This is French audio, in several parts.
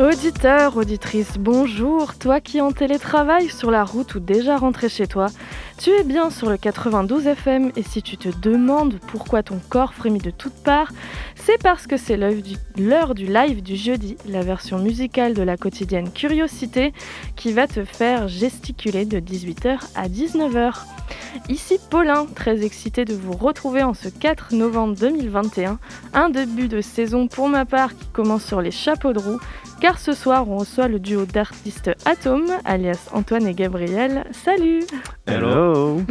Auditeur, auditrice, bonjour. Toi qui en télétravail sur la route ou déjà rentré chez toi, tu es bien sur le 92 FM et si tu te demandes pourquoi ton corps frémit de toutes parts, c'est parce que c'est l'heure du, live du jeudi, la version musicale de la quotidienne Curiosité, qui va te faire gesticuler de 18h à 19h. Ici Paulin, très excité de vous retrouver en ce 4 novembre 2021, un début de saison pour ma part qui commence sur les chapeaux de roue, car ce soir on reçoit le duo d'artistes Atom, alias Antoine et Gabriel. Salut Hello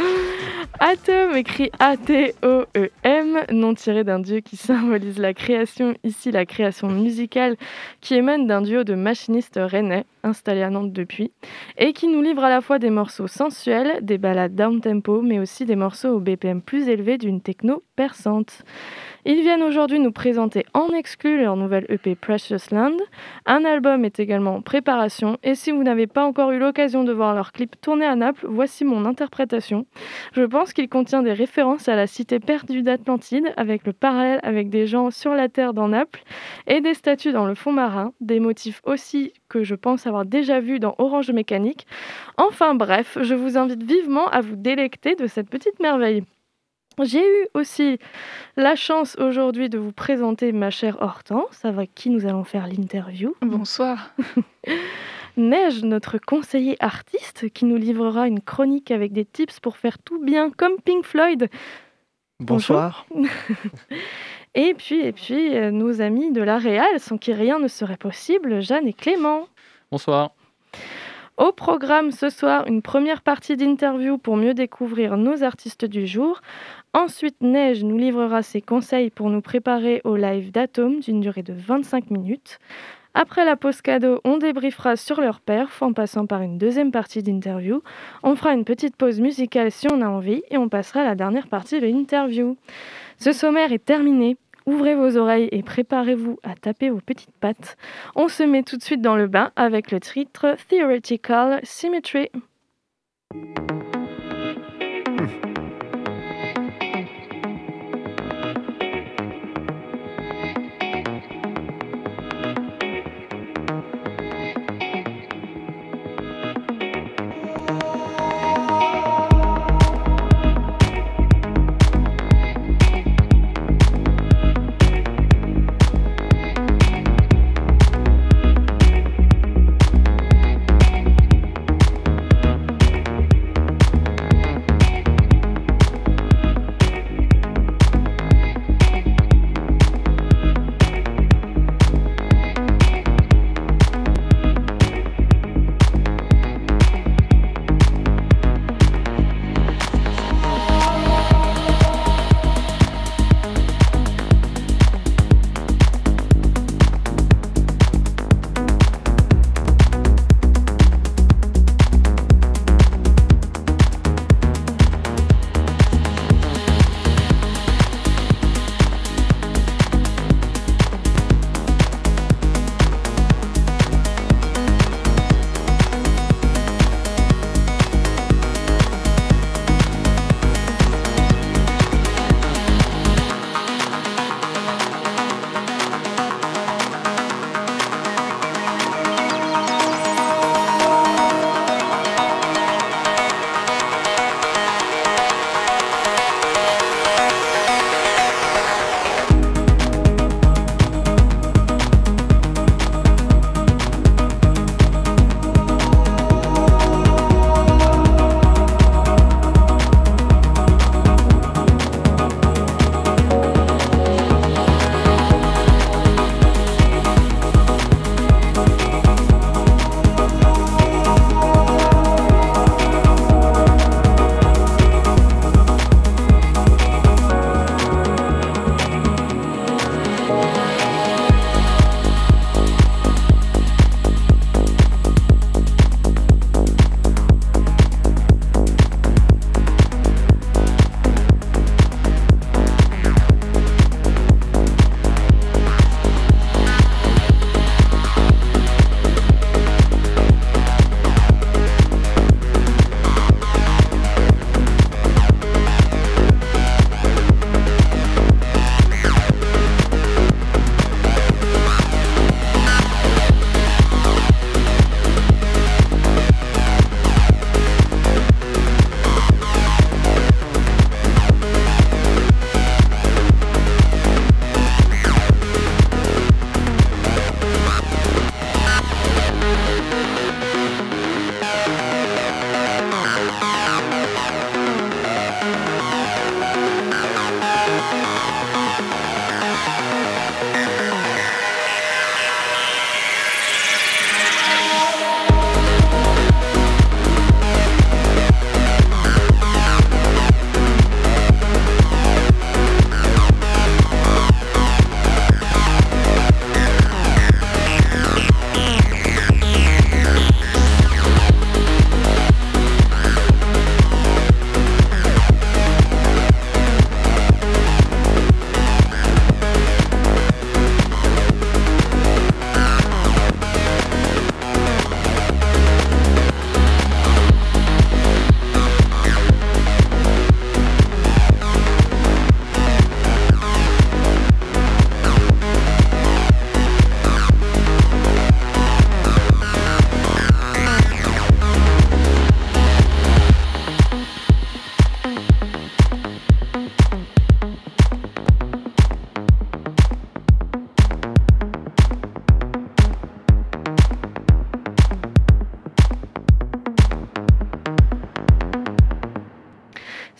Atom écrit A-T-O-E-M, nom tiré d'un dieu qui symbolise la création, ici la création musicale, qui émane d'un duo de machinistes rennais, installés à Nantes depuis, et qui nous livre à la fois des morceaux sensuels, des ballades down-tempo, mais aussi des morceaux au BPM plus élevé d'une techno perçante. Ils viennent aujourd'hui nous présenter en exclu leur nouvelle EP Precious Land. Un album est également en préparation et si vous n'avez pas encore eu l'occasion de voir leur clip tourné à Naples, voici mon interprétation. Je pense qu'il contient des références à la cité perdue d'Atlantide avec le parallèle avec des gens sur la terre dans Naples et des statues dans le fond marin, des motifs aussi que je pense avoir déjà vus dans Orange Mécanique. Enfin bref, je vous invite vivement à vous délecter de cette petite merveille. J'ai eu aussi la chance aujourd'hui de vous présenter ma chère Hortense, avec qui nous allons faire l'interview. Bonsoir. Neige, notre conseiller artiste, qui nous livrera une chronique avec des tips pour faire tout bien comme Pink Floyd. Bonsoir. et puis, et puis, euh, nos amis de la Réal, sans qui rien ne serait possible, Jeanne et Clément. Bonsoir. Au programme ce soir, une première partie d'interview pour mieux découvrir nos artistes du jour. Ensuite, Neige nous livrera ses conseils pour nous préparer au live d'Atom d'une durée de 25 minutes. Après la pause cadeau, on débriefera sur leur perf en passant par une deuxième partie d'interview. On fera une petite pause musicale si on a envie et on passera à la dernière partie de l'interview. Ce sommaire est terminé. Ouvrez vos oreilles et préparez-vous à taper vos petites pattes. On se met tout de suite dans le bain avec le titre Theoretical Symmetry.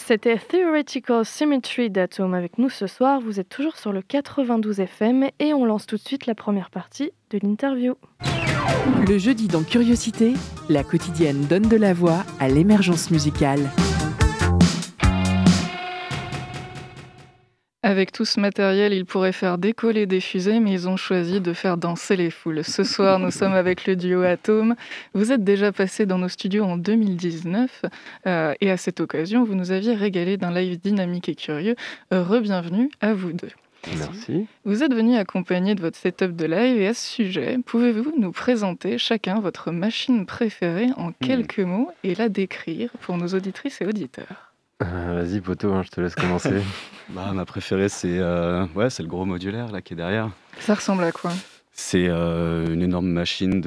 C'était Theoretical Symmetry d'Atom avec nous ce soir. Vous êtes toujours sur le 92 FM et on lance tout de suite la première partie de l'interview. Le jeudi dans Curiosité, la quotidienne donne de la voix à l'émergence musicale. Avec tout ce matériel, ils pourraient faire décoller des fusées, mais ils ont choisi de faire danser les foules. Ce soir, nous sommes avec le duo Atome. Vous êtes déjà passé dans nos studios en 2019, euh, et à cette occasion, vous nous aviez régalé d'un live dynamique et curieux. Heureux bienvenue à vous deux. Merci. Vous êtes venu accompagné de votre setup de live et à ce sujet, pouvez-vous nous présenter chacun votre machine préférée en quelques mots et la décrire pour nos auditrices et auditeurs? Euh, Vas-y, Poto, hein, je te laisse commencer. bah, ma préférée, c'est euh, ouais, le gros modulaire là, qui est derrière. Ça ressemble à quoi? C'est euh, une énorme machine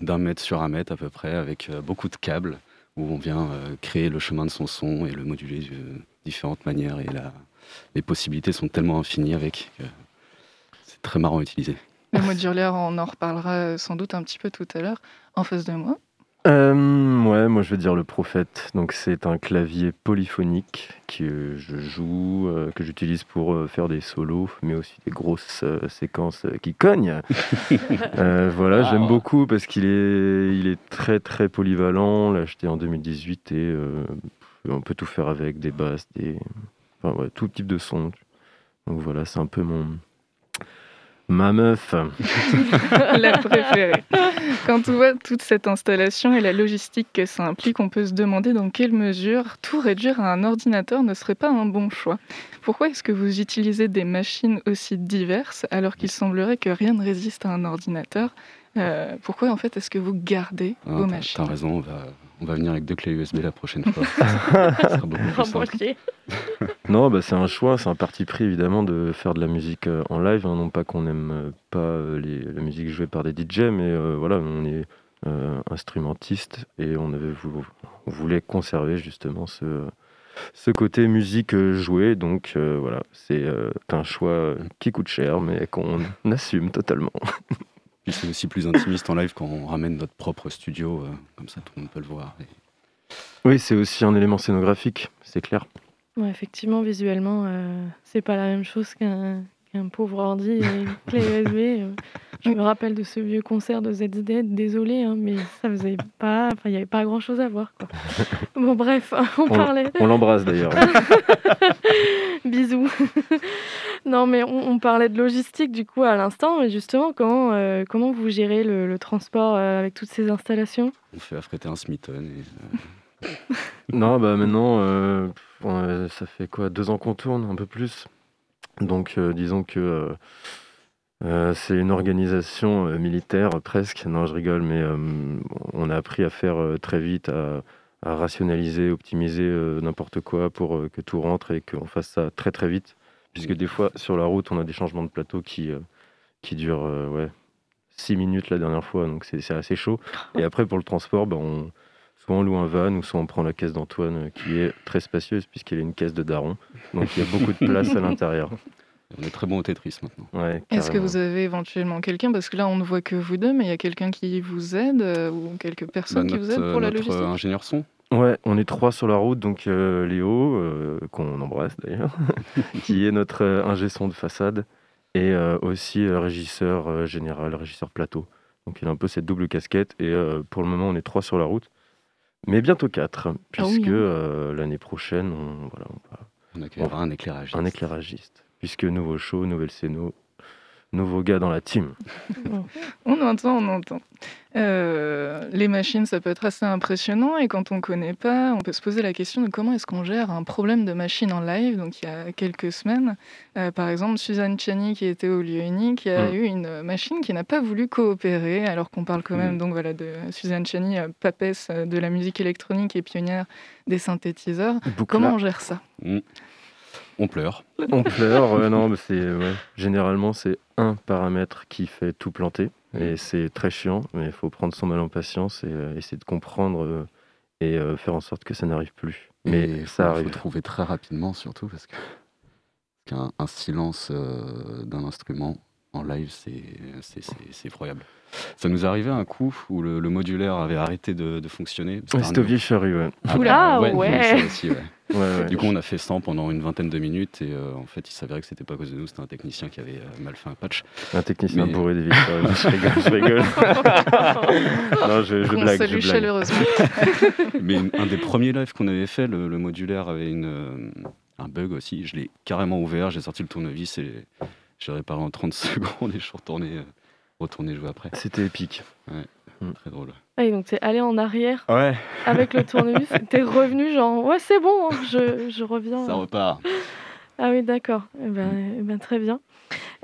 d'un mètre sur un mètre à peu près, avec beaucoup de câbles, où on vient créer le chemin de son son et le moduler de différentes manières. Et là, les possibilités sont tellement infinies avec que c'est très marrant à utiliser. Le modulaire, on en reparlera sans doute un petit peu tout à l'heure. En face de moi, euh, ouais, moi je vais dire le prophète. Donc c'est un clavier polyphonique que je joue, euh, que j'utilise pour euh, faire des solos, mais aussi des grosses séquences qui cognent. voilà, j'aime beaucoup parce qu'il est, il est très très polyvalent. L'a acheté en 2018 et on peut tout faire avec des basses, des, enfin, ouais, tout type de son. Donc voilà, c'est un peu mon Ma meuf. la préférée. Quand on voit toute cette installation et la logistique que ça implique, on peut se demander dans quelle mesure tout réduire à un ordinateur ne serait pas un bon choix. Pourquoi est-ce que vous utilisez des machines aussi diverses alors qu'il semblerait que rien ne résiste à un ordinateur? Euh, Pourquoi en fait est-ce que vous gardez ah, vos machines? T'as raison, on va, on va venir avec deux clés USB la prochaine fois. ça sera beaucoup plus non, bah, c'est un choix, c'est un parti pris évidemment de faire de la musique euh, en live. Hein. non pas qu'on n'aime euh, pas euh, la musique jouée par des DJ, mais voilà, on est instrumentiste et on, avait, voulait conserver justement ce, ce côté musique jouée. Donc voilà, c'est un choix qui coûte cher, mais qu'on assume totalement. Puis c'est aussi plus intimiste en live quand on ramène notre propre studio, comme ça tout le monde peut le voir. Oui, c'est aussi un élément scénographique, c'est clair. Ouais, effectivement, visuellement, euh, c'est pas la même chose qu'un pauvre ordi et une clé USB. Euh. Je me rappelle de ce vieux concert de ZZ, désolé, hein, mais ça faisait pas. Enfin, il n'y avait pas grand chose à voir. Quoi. Bon, bref, on, parlait. On l'embrasse d'ailleurs. Bisous. Non, mais on, parlait de logistique du coup à l'instant, mais justement, comment, euh, comment vous gérez le, transport avec toutes ces installations? On fait affréter un Smithon et. non, bah maintenant, euh, ça fait quoi? Deux ans qu'on tourne, un peu plus. Donc euh, disons que euh, c'est une organisation militaire presque. Non, je rigole, mais on a appris à faire très vite, à, rationaliser, optimiser n'importe quoi pour que tout rentre et qu'on fasse ça très très vite. Puisque des fois, sur la route, on a des changements de plateau qui, qui durent ouais, 6 minutes la dernière fois, donc c'est assez chaud. Et après, pour le transport, bah, on, Soit on loue un van ou soit on prend la caisse d'Antoine euh, qui est très spacieuse puisqu'elle est une caisse de daron. Donc il y a beaucoup de place à l'intérieur. On est très bon au Tetris maintenant. Est-ce que vous avez éventuellement quelqu'un, parce que là on ne voit que vous deux, mais il y a quelqu'un qui vous aide euh, ou quelques personnes bah, qui vous aident pour la notre logistique? ingénieur son. Ouais, on est trois sur la route, donc euh, Léo, qu'on embrasse d'ailleurs, qui est notre ingé son de façade, et aussi régisseur général, régisseur plateau. Donc il a un peu cette double casquette, et pour le moment on est trois sur la route. Mais bientôt 4, ah puisque hein. euh, l'année prochaine, on, voilà, on, va, un éclairagiste. Un éclairagiste, puisque nouveau show, nouvelle scéno, nouveau gars dans la team. on entend, on entend. Euh, les machines, ça peut être assez impressionnant et quand on ne connaît pas, on peut se poser la question de comment est-ce qu'on gère un problème de machine en live. Donc il y a quelques semaines, euh, par exemple, Suzanne Chani qui était au lieu unique, a mm. eu une machine qui n'a pas voulu coopérer, alors qu'on parle quand même mm. donc voilà de Suzanne Chani, euh, papesse de la musique électronique et pionnière des synthétiseurs. Comment on gère ça? Mm. On pleure. On pleure, non, mais c'est généralement c'est un paramètre qui fait tout planter. Et c'est très chiant, mais il faut prendre son mal en patience et euh, essayer de comprendre euh, et euh, faire en sorte que ça n'arrive plus. Mais ça arrive. Il faut trouver très rapidement, surtout, parce qu'un silence d'un instrument en live, c'est effroyable. Ça nous arrivé un coup où le, modulaire avait arrêté de, fonctionner. C'était au charrue, ouais. Ah, ouais. aussi, ouais. Du coup, on a fait 100 pendant une vingtaine de minutes et en fait, il s'avérait que c'était pas à cause de nous, c'était un technicien qui avait mal fait un patch. Un technicien bourré des victoires. je rigole, je rigole. non, je, je blague. Salue chaleureusement. Mais un des premiers lives qu'on avait fait, le, modulaire avait une, un bug aussi. Je l'ai carrément ouvert, j'ai sorti le tournevis et j'ai réparé en 30 secondes et je suis retourné, retourné jouer après. C'était épique. Ouais, mm. très drôle. Ah, donc t'es allé en arrière ouais. avec le tournevis, t'es revenu genre ouais c'est bon, hein, je, je, reviens. Ça repart. Ah oui d'accord, eh ben, eh ben, très bien.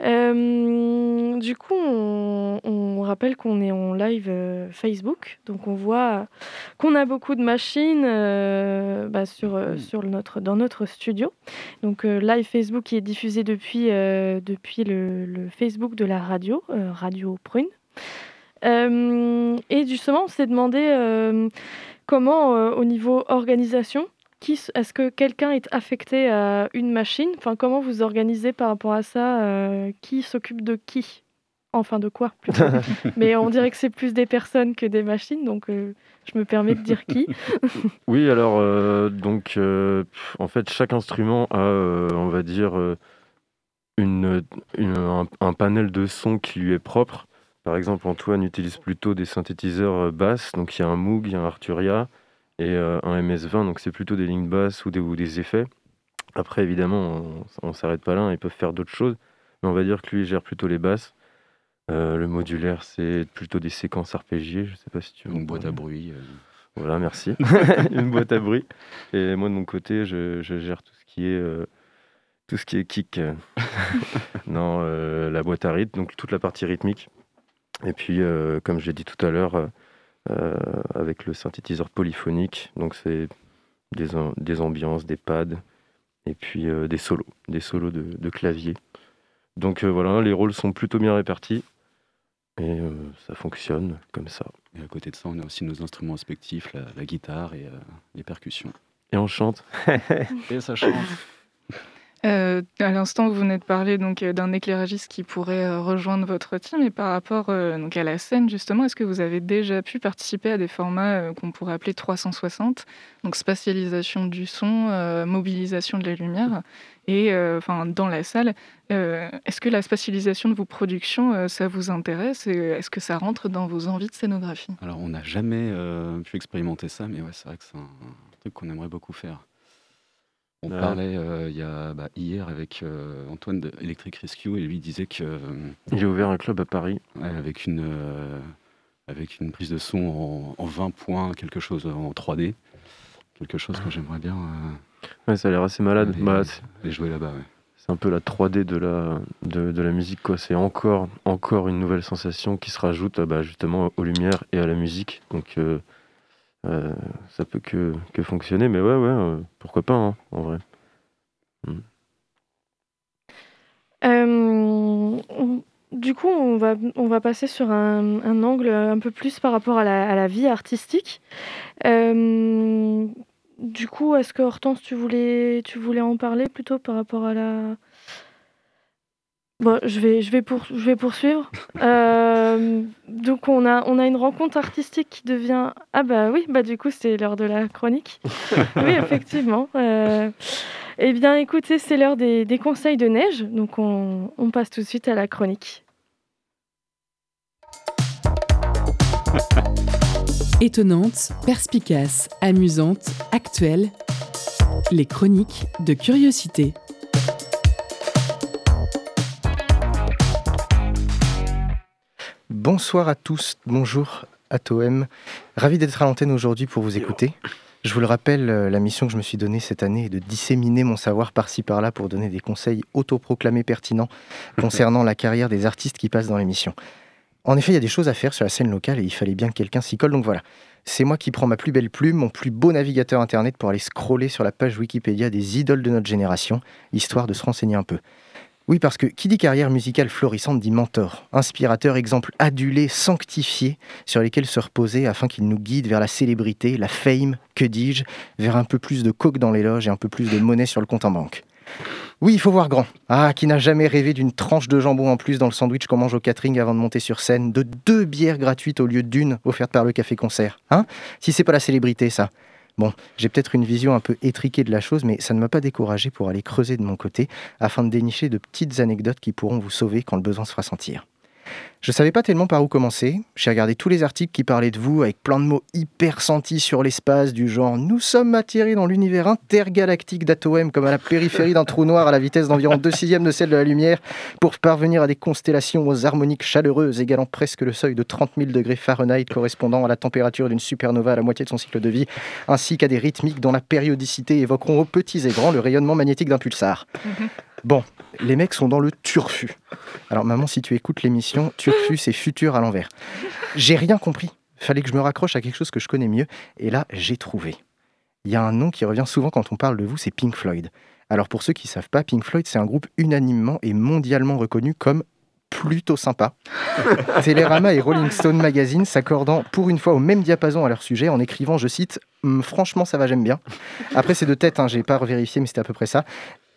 Euh, du coup, on, rappelle qu'on est en live euh, Facebook, donc on voit qu'on a beaucoup de machines euh, bah, sur, mm. sur notre, dans notre studio. Donc live Facebook qui est diffusé depuis, depuis le, le, Facebook de la radio, Radio Prune. et justement, on s'est demandé comment, au niveau organisation, est-ce que quelqu'un est affecté à une machine? Enfin, comment vous organisez par rapport à ça euh, Qui s'occupe de qui? Enfin, de quoi Mais on dirait que c'est plus des personnes que des machines, donc euh, je me permets de dire qui. oui, alors, euh, donc, en fait, chaque instrument a, on va dire, une, un, panel de son qui lui est propre. Par exemple, Antoine utilise plutôt des synthétiseurs basses, donc il y a un Moog, il y a un Arturia et euh, un MS-20, donc c'est plutôt des lignes basses ou des, ou des effets. Après, évidemment, on, ne s'arrête pas là, ils peuvent faire d'autres choses, mais on va dire que lui gère plutôt les basses. Euh, le modulaire, c'est plutôt des séquences arpégiées, je sais pas si tu veux. Une boîte à bruit. Euh. Voilà, merci. Une boîte à bruit. Et moi, de mon côté, je, gère tout ce qui est, tout ce qui est kick. non, la boîte à rythme, donc toute la partie rythmique. Et puis, comme j'ai dit tout à l'heure, avec le synthétiseur polyphonique. Donc c'est des, des, ambiances, des pads et puis euh, des solos, des solos de, clavier. Donc euh, voilà, les rôles sont plutôt bien répartis et ça fonctionne comme ça. Et à côté de ça, on a aussi nos instruments respectifs, la, guitare et les percussions. Et on chante. et ça chante. Euh, à l'instant, vous venez de parler donc euh, d'un éclairagiste qui pourrait euh, rejoindre votre team. Et par rapport donc à la scène, justement, est-ce que vous avez déjà pu participer à des formats qu'on pourrait appeler 360 Donc spatialisation du son, mobilisation de la lumière. Et enfin, dans la salle, est-ce que la spatialisation de vos productions, ça vous intéresse est-ce que ça rentre dans vos envies de scénographie? Alors, on n'a jamais pu expérimenter ça, mais ouais, c'est vrai que c'est un truc qu'on aimerait beaucoup faire. On parlait euh, il y a, bah, hier avec euh, Antoine de Electric Rescue et lui disait que. Euh, il a ouvert un club à Paris. avec, une, avec une prise de son en, 20 points, quelque chose en 3D. Quelque chose que j'aimerais bien. ouais, ça a l'air assez malade. Bah, jouer là-bas, C'est un peu la 3D de la, de, de la musique, quoi. C'est encore, encore une nouvelle sensation qui se rajoute bah, justement aux lumières et à la musique. Donc. Euh, ça peut que, fonctionner, mais ouais, ouais, euh, pourquoi pas, hein, en vrai. Hmm. Euh, du coup, on va, on va passer sur un, un, angle un peu plus par rapport à la, à la vie artistique. du coup, est-ce que Hortense, tu voulais, tu voulais en parler plutôt par rapport à la, Bon, je vais, je vais, pour, je vais poursuivre. Euh, donc, on a, on a une rencontre artistique qui devient. Ah, bah oui, bah du coup, c'est l'heure de la chronique. oui, effectivement. Euh, eh bien, écoutez, c'est l'heure des, des, conseils de neige. Donc, on, on passe tout de suite à la chronique. Étonnante, perspicace, amusante, actuelle. Les chroniques de curiosité. Bonsoir à tous, bonjour à Toem. Ravi d'être à l'antenne aujourd'hui pour vous écouter. Je vous le rappelle, euh, la mission que je me suis donnée cette année est de disséminer mon savoir par-ci par-là pour donner des conseils autoproclamés pertinents concernant la carrière des artistes qui passent dans l'émission. En effet, il y a des choses à faire sur la scène locale et il fallait bien que quelqu'un s'y colle, donc voilà. C'est moi qui prends ma plus belle plume, mon plus beau navigateur internet pour aller scroller sur la page Wikipédia des idoles de notre génération, histoire de se renseigner un peu. Oui, parce que qui dit carrière musicale florissante dit mentor, inspirateur, exemple adulé, sanctifié, sur lesquels se reposer afin qu'il nous guide vers la célébrité, la fame, que dis-je, vers un peu plus de coke dans les loges et un peu plus de monnaie sur le compte en banque. Oui, il faut voir grand. Ah, qui n'a jamais rêvé d'une tranche de jambon en plus dans le sandwich qu'on mange au catering avant de monter sur scène, de deux bières gratuites au lieu d'une offertes par le café-concert Hein? Si c'est pas la célébrité, ça. Bon, j'ai peut-être une vision un peu étriquée de la chose, mais ça ne m'a pas découragé pour aller creuser de mon côté afin de dénicher de petites anecdotes qui pourront vous sauver quand le besoin se fera sentir. Je savais pas tellement par où commencer. J'ai regardé tous les articles qui parlaient de vous avec plein de mots hyper sentis sur l'espace, du genre Nous sommes atterrés dans l'univers intergalactique d'Atoem comme à la périphérie d'un trou noir à la vitesse d'environ 2 sixièmes de celle de la lumière pour parvenir à des constellations aux harmoniques chaleureuses égalant presque le seuil de 30 000 degrés Fahrenheit correspondant à la température d'une supernova à la moitié de son cycle de vie, ainsi qu'à des rythmiques dont la périodicité évoqueront aux petits et grands le rayonnement magnétique d'un pulsar. Bon, les mecs sont dans le turfu. Alors maman, si tu écoutes l'émission, turfu c'est futur à l'envers. J'ai rien compris. Fallait que je me raccroche à quelque chose que je connais mieux. Et là, j'ai trouvé. Il y a un nom qui revient souvent quand on parle de vous, c'est Pink Floyd. Alors pour ceux qui ne savent pas, Pink Floyd, c'est un groupe unanimement et mondialement reconnu comme plutôt sympa. Télérama et Rolling Stone Magazine s'accordant pour une fois au même diapason à leur sujet en écrivant, je cite, hum, Franchement, ça va, j'aime bien. Après, c'est de tête, hein, j'ai pas vérifié, mais c'était à peu près ça.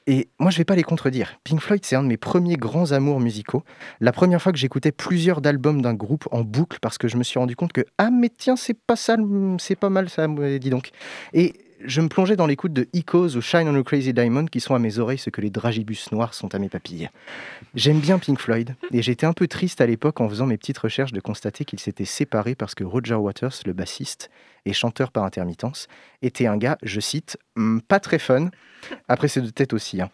Et moi, je vais pas les contredire. Pink Floyd, c'est un de mes premiers grands amours musicaux. La première fois que j'écoutais plusieurs d'albums d'un groupe en boucle parce que je me suis rendu compte que ah mais tiens, c'est pas ça, c'est pas mal ça, dis donc. Et je me plongeais dans l'écoute de Echoes ou Shine on a Crazy Diamond qui sont à mes oreilles ce que les dragibus noirs sont à mes papilles. J'aime bien Pink Floyd et j'étais un peu triste à l'époque en faisant mes petites recherches de constater qu'ils s'étaient séparés parce que Roger Waters, le bassiste et chanteur par intermittence, était un gars, je cite, hmm, pas très fun. Après c'est de tête aussi. Hein.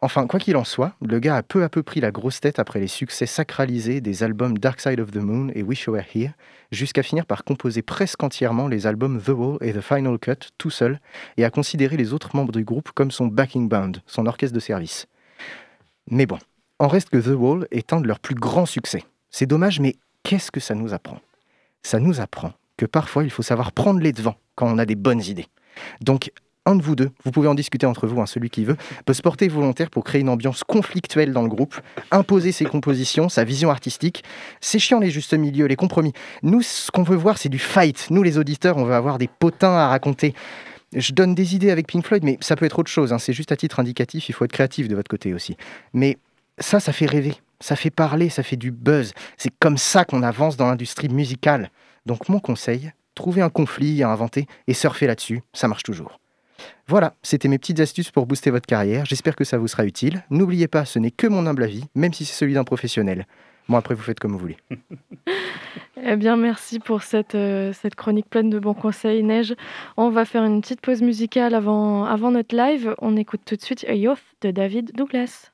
Enfin, quoi qu'il en soit, le gars a peu à peu pris la grosse tête après les succès sacralisés des albums Dark Side of the Moon et Wish You Were Here, jusqu'à finir par composer presque entièrement les albums The Wall et The Final Cut tout seul, et à considérer les autres membres du groupe comme son backing band, son orchestre de service. Mais bon, en reste que The Wall est un de leurs plus grands succès. C'est dommage, mais qu'est-ce que ça nous apprend? Ça nous apprend que parfois il faut savoir prendre les devants quand on a des bonnes idées. Donc un de vous deux, vous pouvez en discuter entre vous, hein, celui qui veut, peut se porter volontaire pour créer une ambiance conflictuelle dans le groupe, imposer ses compositions, sa vision artistique. C'est chiant les justes milieux, les compromis. Nous, ce qu'on veut voir, c'est du fight. Nous, les auditeurs, on veut avoir des potins à raconter. Je donne des idées avec Pink Floyd, mais ça peut être autre chose. Hein. C'est juste à titre indicatif, il faut être créatif de votre côté aussi. Mais ça, ça fait rêver, ça fait parler, ça fait du buzz. C'est comme ça qu'on avance dans l'industrie musicale. Donc mon conseil, trouvez un conflit à inventer et surfez là-dessus, ça marche toujours. Voilà, c'était mes petites astuces pour booster votre carrière. J'espère que ça vous sera utile. N'oubliez pas, ce n'est que mon humble avis, même si c'est celui d'un professionnel. Bon, après, vous faites comme vous voulez. eh bien, merci pour cette, euh, cette chronique pleine de bons conseils, Neige. On va faire une petite pause musicale avant, avant notre live. On écoute tout de suite A Youth de David Douglas.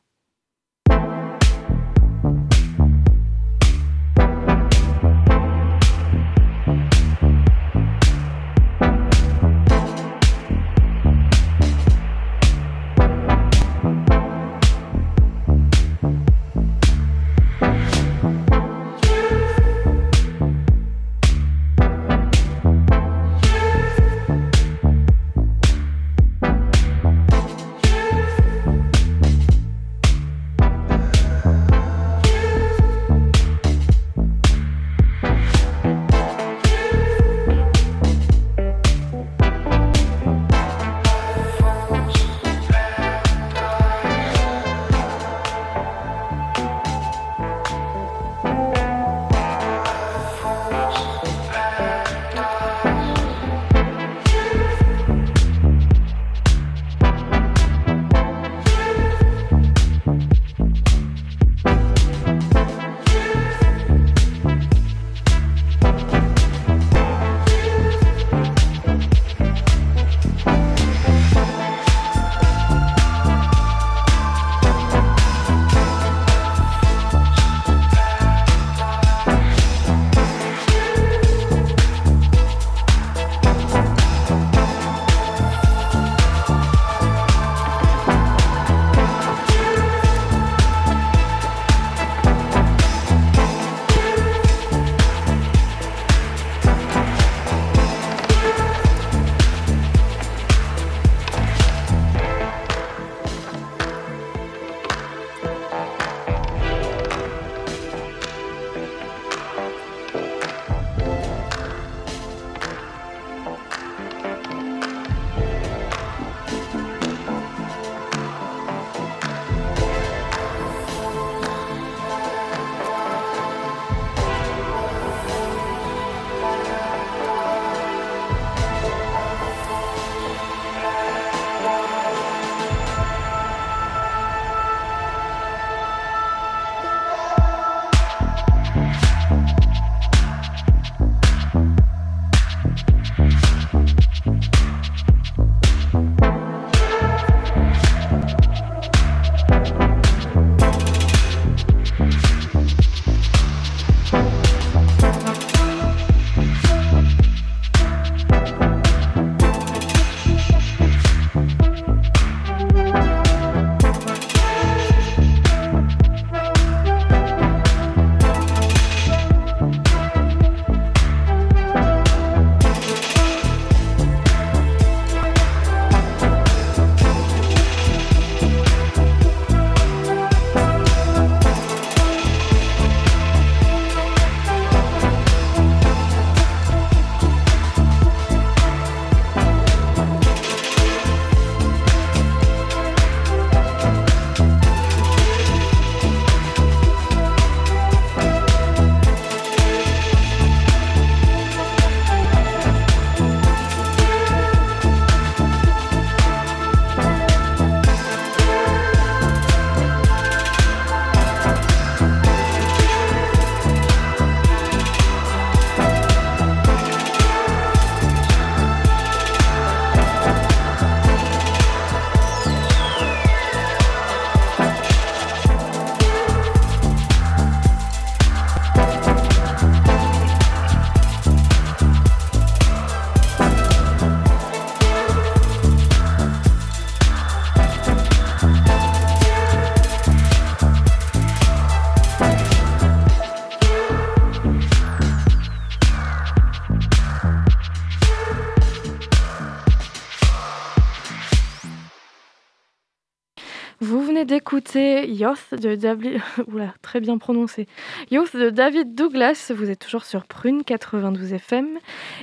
Venez d'écouter Youth de David... Youth de David Douglas. Vous êtes toujours sur Prune 92 FM.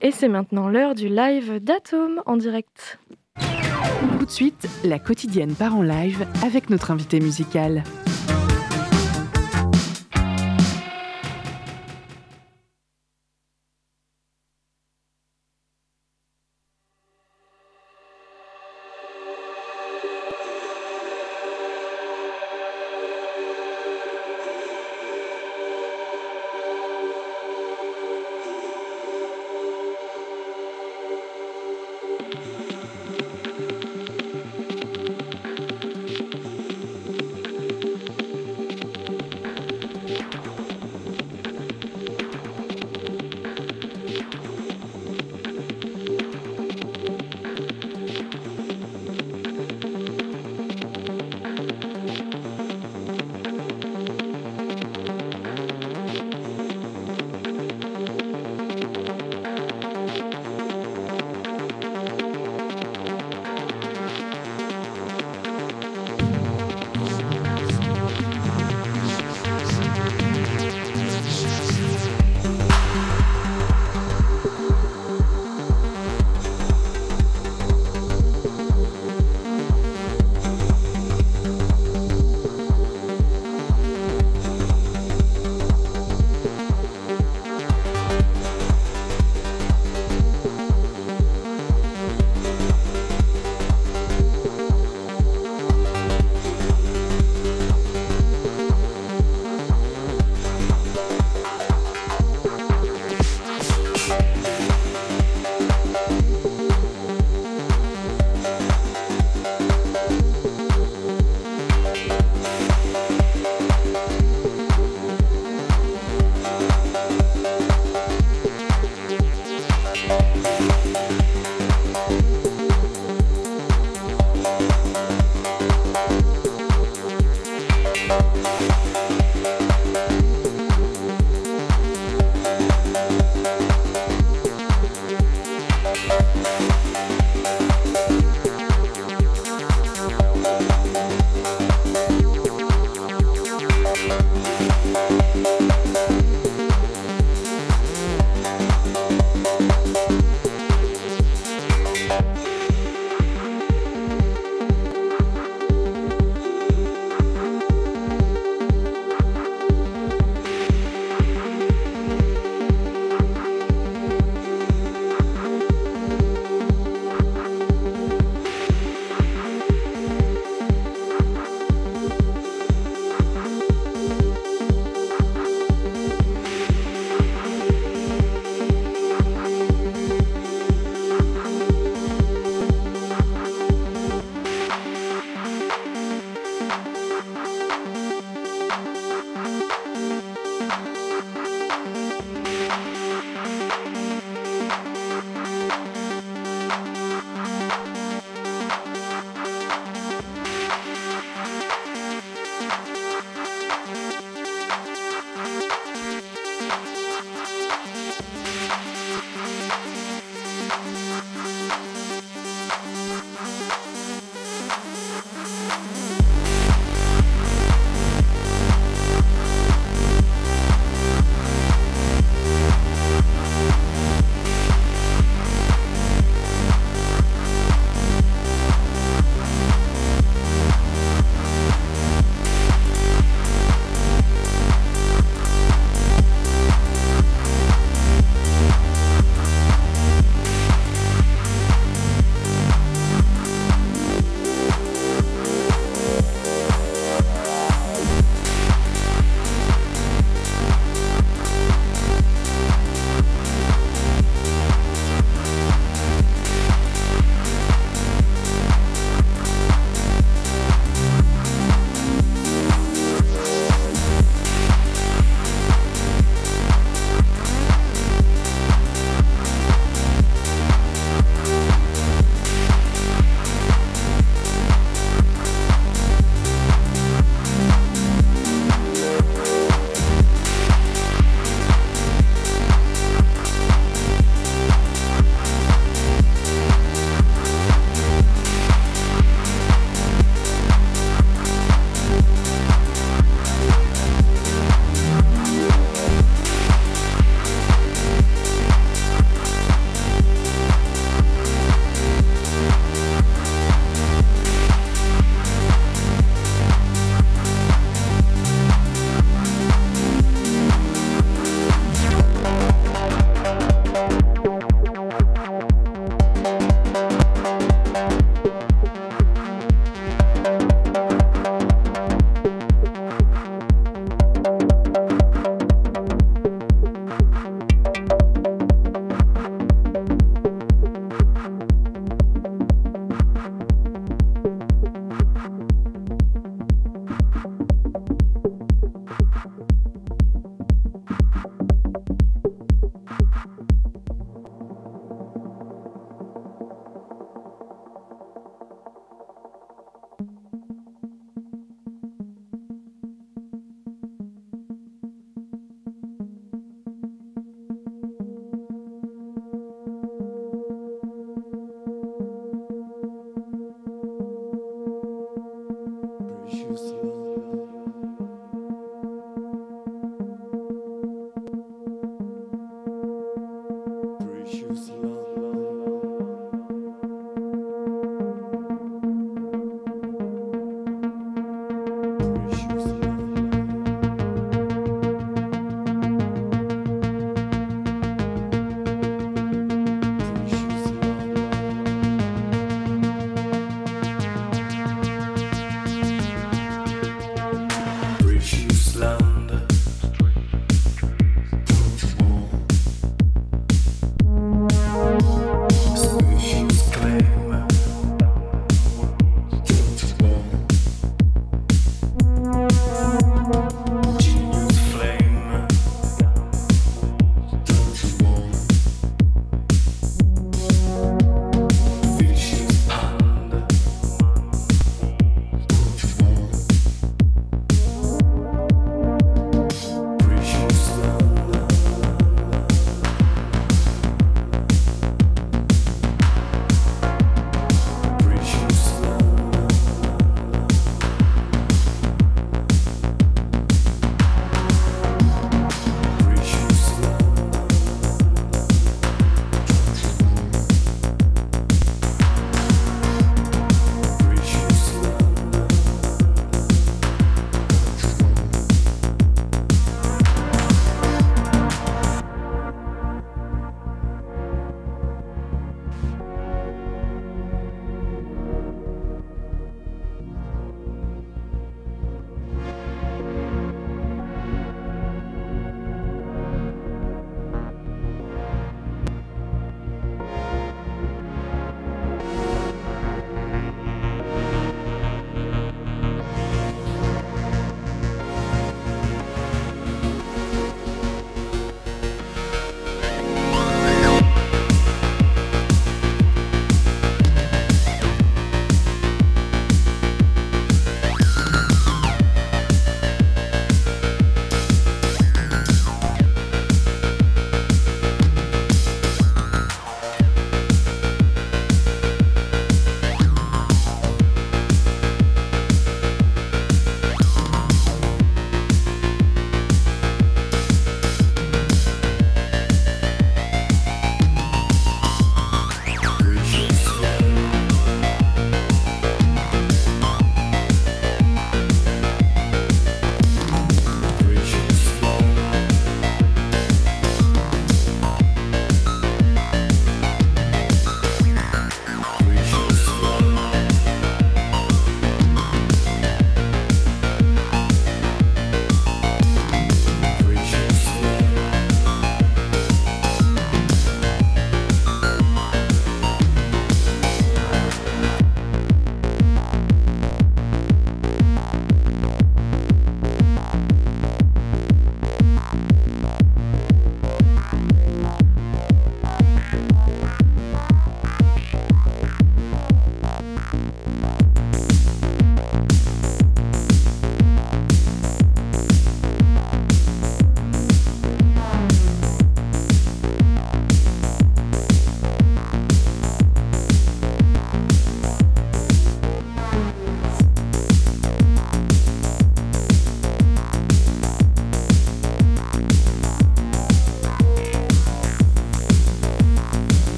Et c'est maintenant l'heure du live d'Atome en direct. Tout de suite, la quotidienne part en live avec notre invité musical.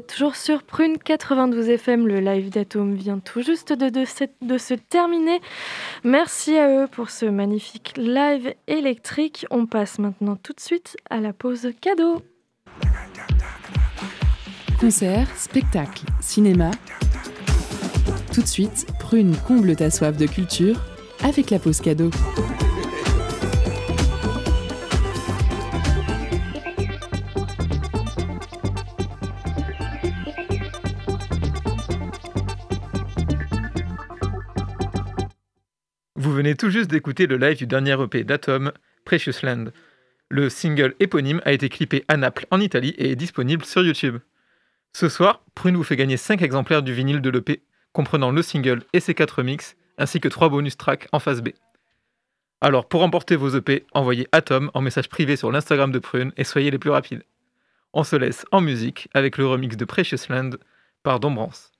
Toujours sur Prune 92 FM. Le live d'Atome vient tout juste de, de, se terminer. Merci à eux pour ce magnifique live électrique. On passe maintenant tout de suite à la pause cadeau. Concert, spectacle, cinéma. Tout de suite, Prune comble ta soif de culture avec la pause cadeau. Venez tout juste d'écouter le live du dernier EP d'Atom, Precious Land. Le single éponyme a été clippé à Naples, en Italie, et est disponible sur YouTube. Ce soir, Prune vous fait gagner 5 exemplaires du vinyle de l'EP, comprenant le single et ses 4 remixes, ainsi que 3 bonus tracks en face B. Alors, pour remporter vos EP, envoyez Atom en message privé sur l'Instagram de Prune et soyez les plus rapides. On se laisse en musique avec le remix de Precious Land par Dombrance.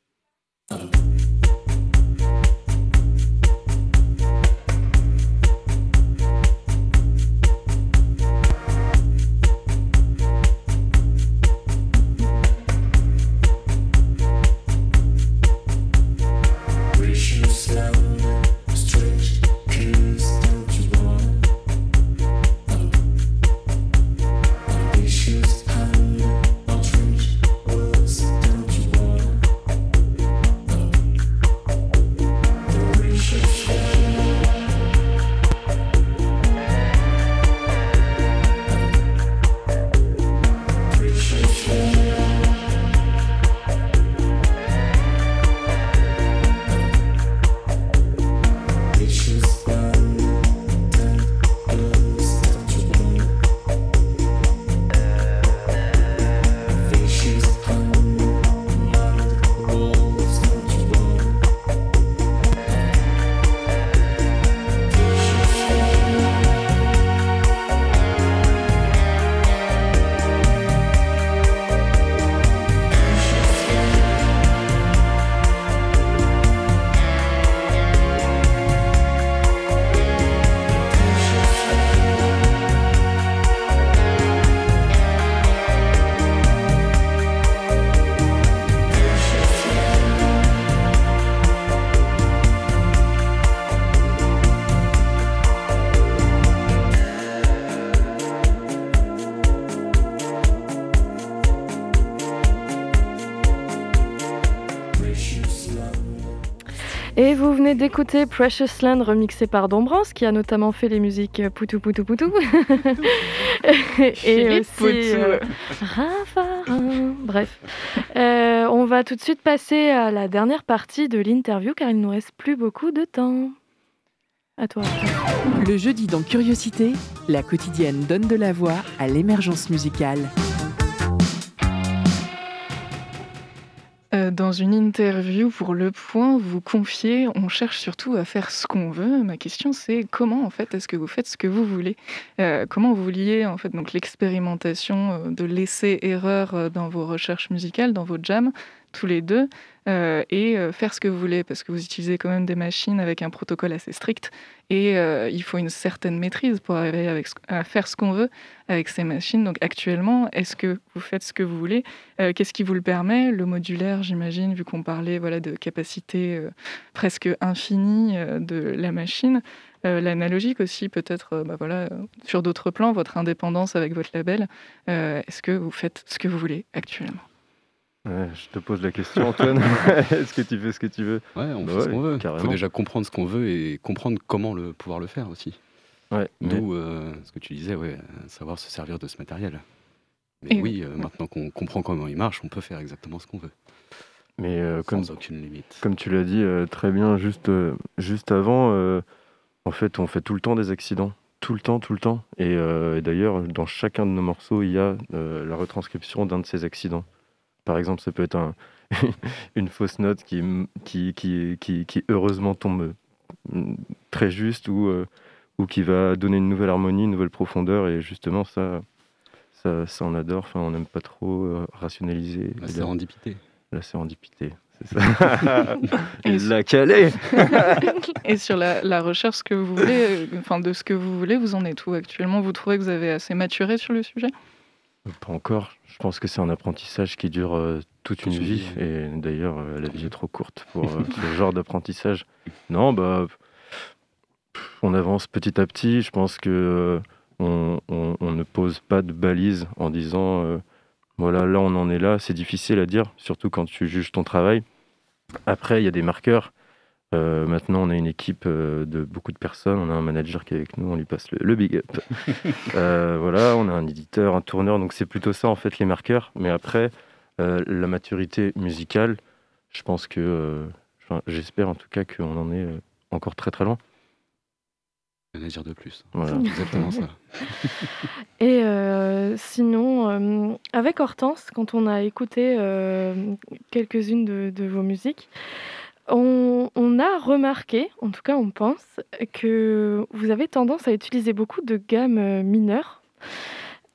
D'écouter Precious Land remixé par Dombrance qui a notamment fait les musiques Poutou Poutou Poutou et aussi euh, Bref, euh, on va tout de suite passer à la dernière partie de l'interview car il nous reste plus beaucoup de temps. À toi. Le jeudi dans Curiosité, la quotidienne donne de la voix à l'émergence musicale. Dans une interview pour Le Point, vous confiez on cherche surtout à faire ce qu'on veut. Ma question, c'est comment en fait est-ce que vous faites ce que vous voulez? Euh, Comment vous liez en fait donc l'expérimentation euh, de laisser erreur dans vos recherches musicales, dans vos jams, tous les deux, euh, et euh, faire ce que vous voulez, parce que vous utilisez quand même des machines avec un protocole assez strict, et euh, il faut une certaine maîtrise pour arriver avec, à faire ce qu'on veut avec ces machines. Donc actuellement, est-ce que vous faites ce que vous voulez Qu'est-ce qui vous le permet? Le modulaire, j'imagine, vu qu'on parlait voilà, de capacité presque infinie de la machine. l'analogique aussi, peut-être, bah voilà, sur d'autres plans, votre indépendance avec votre label. Est-ce que vous faites ce que vous voulez actuellement? Je te pose la question, Antoine. Est-ce que tu fais ce que tu veux? Ouais, on bah fait ce qu'on veut. Il faut déjà comprendre ce qu'on veut et comprendre comment le pouvoir le faire aussi. Ouais, D'où euh, ce que tu disais, ouais, savoir se servir de ce matériel. Mais oui, euh, maintenant qu'on comprend comment il marche, on peut faire exactement ce qu'on veut. Mais euh, comme, aucune limite. Comme tu l'as dit très bien juste, juste avant, en fait, on fait tout le temps des accidents. Tout le temps, tout le temps. Et, et d'ailleurs, dans chacun de nos morceaux, il y a la retranscription d'un de ces accidents. Par exemple, ça peut être un, une fausse note qui, qui, qui, qui, heureusement tombe mm, très juste ou, euh, ou qui va donner une nouvelle harmonie, une nouvelle profondeur. Et justement, ça, ça, ça on adore. Enfin, on n'aime pas trop euh, rationaliser. La sérendipité. La sérendipité. C'est ça. Il l'a calé. et sur la, la, recherche que vous voulez, euh, enfin de ce que vous voulez, vous en êtes où actuellement? Vous trouvez que vous avez assez maturé sur le sujet? Pas encore. Je pense que c'est un apprentissage qui dure euh, toute une Toute une vie. vie, Et d'ailleurs, euh, la vie est trop courte pour euh, ce genre d'apprentissage. Non, bah, on avance petit à petit. Je pense que on, on- on ne pose pas de balises en disant voilà, là on en est là. C'est difficile à dire, surtout quand tu juges ton travail. Après, il y a des marqueurs. Euh, maintenant, on a une équipe euh, de beaucoup de personnes. On a un manager qui est avec nous. On lui passe le, le big up. Euh, voilà, on a un éditeur, un tourneur. Donc, c'est plutôt ça, en fait, les marqueurs. Mais après, euh, la maturité musicale, je pense que. euh, enfin, J'espère en tout cas qu'on en est encore très très loin. Rien à dire de plus. Voilà. C'est exactement ça. Et euh, sinon, euh, avec Hortense, quand on a écouté euh, quelques-unes de, de vos musiques, on, on a remarqué, en tout cas on pense, que vous avez tendance à utiliser beaucoup de gammes euh, mineures.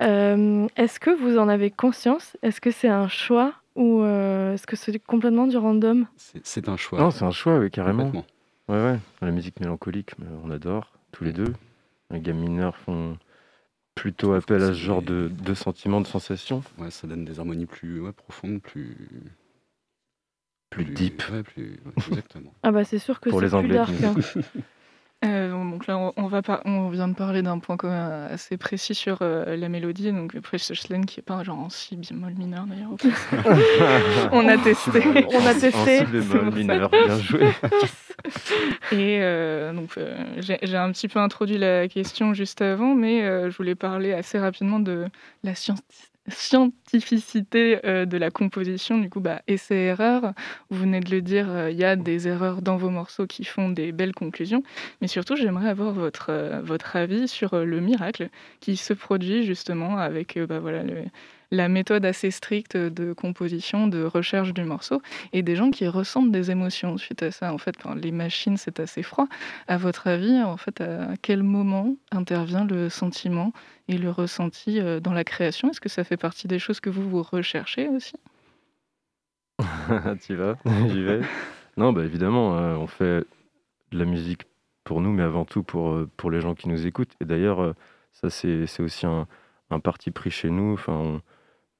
Euh, est-ce que vous en avez conscience? Est-ce que c'est un choix ou euh, est-ce que c'est complètement du random? C'est c'est un choix. Non, c'est un choix, oui, carrément. Ouais, ouais. La musique mélancolique, on adore, tous les deux. Les gammes mineures font plutôt appel à ce genre de, de sentiments, de sensations. Ouais, ça donne des harmonies plus ouais, profondes, plus. Plus deep. Ouais, plus. ouais, exactement. Ah bah c'est sûr que Pour c'est les plus dark. hein. Euh, donc là, on, va par- on vient de parler d'un point commun assez précis sur euh, la mélodie, donc Precious Lane qui est pas un genre en si bémol mineur d'ailleurs. on a testé. On a En testé. si C'est bémol mineur, bien joué. Et euh, donc, euh, j'ai j'ai un petit peu introduit la question juste avant, mais euh, je voulais parler assez rapidement de la science- scientificité euh, de la composition, du coup, bah, essai-erreur. Vous venez de le dire, euh, il y a des erreurs dans vos morceaux qui font des belles conclusions, mais surtout, j'aimerais avoir votre, euh, votre avis sur le miracle qui se produit justement avec bah, voilà, le- la méthode assez stricte de composition, de recherche du morceau, et des gens qui ressentent des émotions suite à ça. En fait, les machines, c'est assez froid. À votre avis, en fait, à quel moment intervient le sentiment et le ressenti euh, dans la création? Est-ce que ça fait partie des choses que vous vous recherchez aussi? Tu vas, j'y vais. Non, bah évidemment, euh, on fait de la musique pour nous, mais avant tout pour, euh, pour les gens qui nous écoutent. Et d'ailleurs, ça, c'est aussi un, parti pris chez nous. Enfin,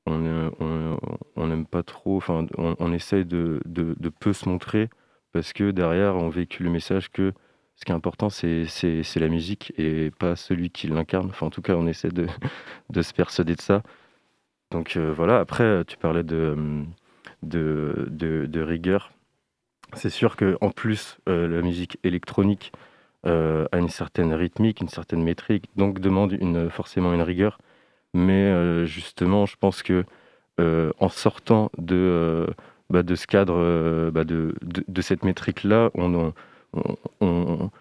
on euh, on- n'aime pas trop, enfin, on, essaye de, peu se montrer parce que derrière, on véhicule le message que ce qui est important, c'est la musique et pas celui qui l'incarne. Enfin, en tout cas, on essaie de, de se persuader de ça. Donc euh, voilà, après, tu parlais de, de, de, de rigueur. C'est sûr qu'en plus, euh, la musique électronique euh, a une certaine rythmique, une certaine métrique, donc demande une, forcément une rigueur. Mais euh, justement, je pense que euh, en sortant de, euh, bah, de ce cadre, bah, de, de, cette métrique-là, on, on, on-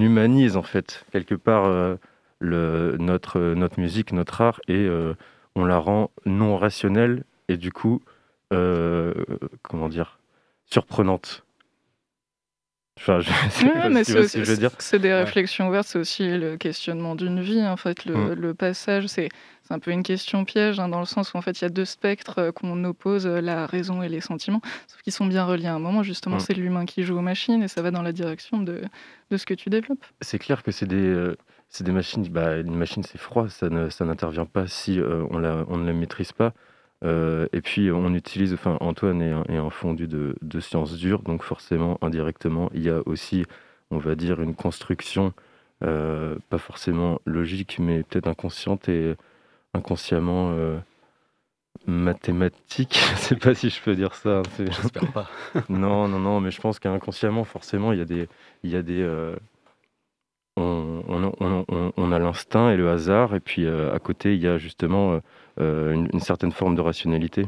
humanise en fait quelque part notre, notre musique, notre art, et on la rend non rationnelle et du coup, comment dire, surprenante. Enfin, je sais Ouais, pas mais si tu vois c'est ce que je veux dire. c'est des Ouais. réflexions ouvertes, c'est aussi le questionnement d'une vie. En fait, le, Mm. le passage, c'est c'est un peu une question piège, hein, dans le sens où en fait, il y a deux spectres euh, qu'on oppose, euh, la raison et les sentiments, sauf qu'ils sont bien reliés à un moment. Justement, Mm. c'est l'humain qui joue aux machines et ça va dans la direction de, de ce que tu développes. C'est clair que c'est des, euh, c'est des machines. Bah, une machine, c'est froid, ça ne, ça n'intervient pas si euh, on, la, on ne la maîtrise pas. Euh, et puis, on utilise. Enfin, Antoine est un, est un fondu de, de sciences dures, donc forcément, indirectement, il y a aussi, on va dire, une construction, euh, pas forcément logique, mais peut-être inconsciente et inconsciemment euh, mathématique. Je sais pas si je peux dire ça. hein, J'espère pas. non, non, non, mais je pense qu'inconsciemment, forcément, il y a des. Il y a des on, on- on- on- on a l'instinct et le hasard, et puis à côté, il y a justement une, une certaine forme de rationalité.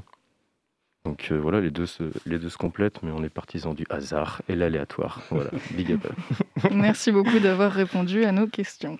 Donc euh, voilà, les deux, se, les deux se complètent, mais on est partisan du hasard et l'aléatoire. Voilà, big up. Merci beaucoup d'avoir répondu à nos questions.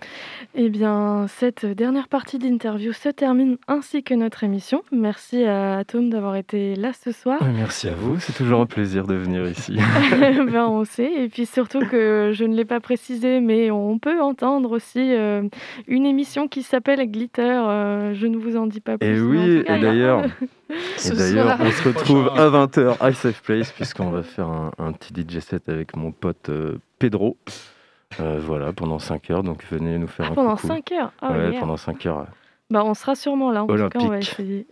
Eh bien, cette dernière partie d'interview se termine ainsi que notre émission. Merci à Tom d'avoir été là ce soir. Merci à vous, c'est toujours un plaisir de venir ici. ben, on sait. Et puis surtout que je ne l'ai pas précisé, mais on peut entendre aussi euh, une émission qui s'appelle Glitter. Euh, je ne vous en dis pas plus. Et oui, tout cas, et d'ailleurs, Et d'ailleurs, on se retrouve à 20h à Safe Place, puisqu'on va faire un, un petit DJ set avec mon pote euh, Pedro. Euh, voilà, pendant 5 heures. Donc venez nous faire Ah, un pendant coucou. 5 heures? Ah, ouais, pendant 5 heures. Bah, on sera sûrement là. En tout cas, on va essayer.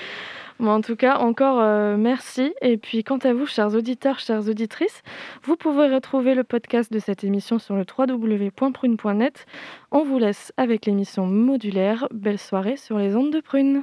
en tout cas, encore euh, merci. Et puis, quant à vous, chers auditeurs, chères auditrices, vous pouvez retrouver le podcast de cette émission sur le www.prune.net. On vous laisse avec l'émission modulaire. Belle soirée sur les ondes de Prune.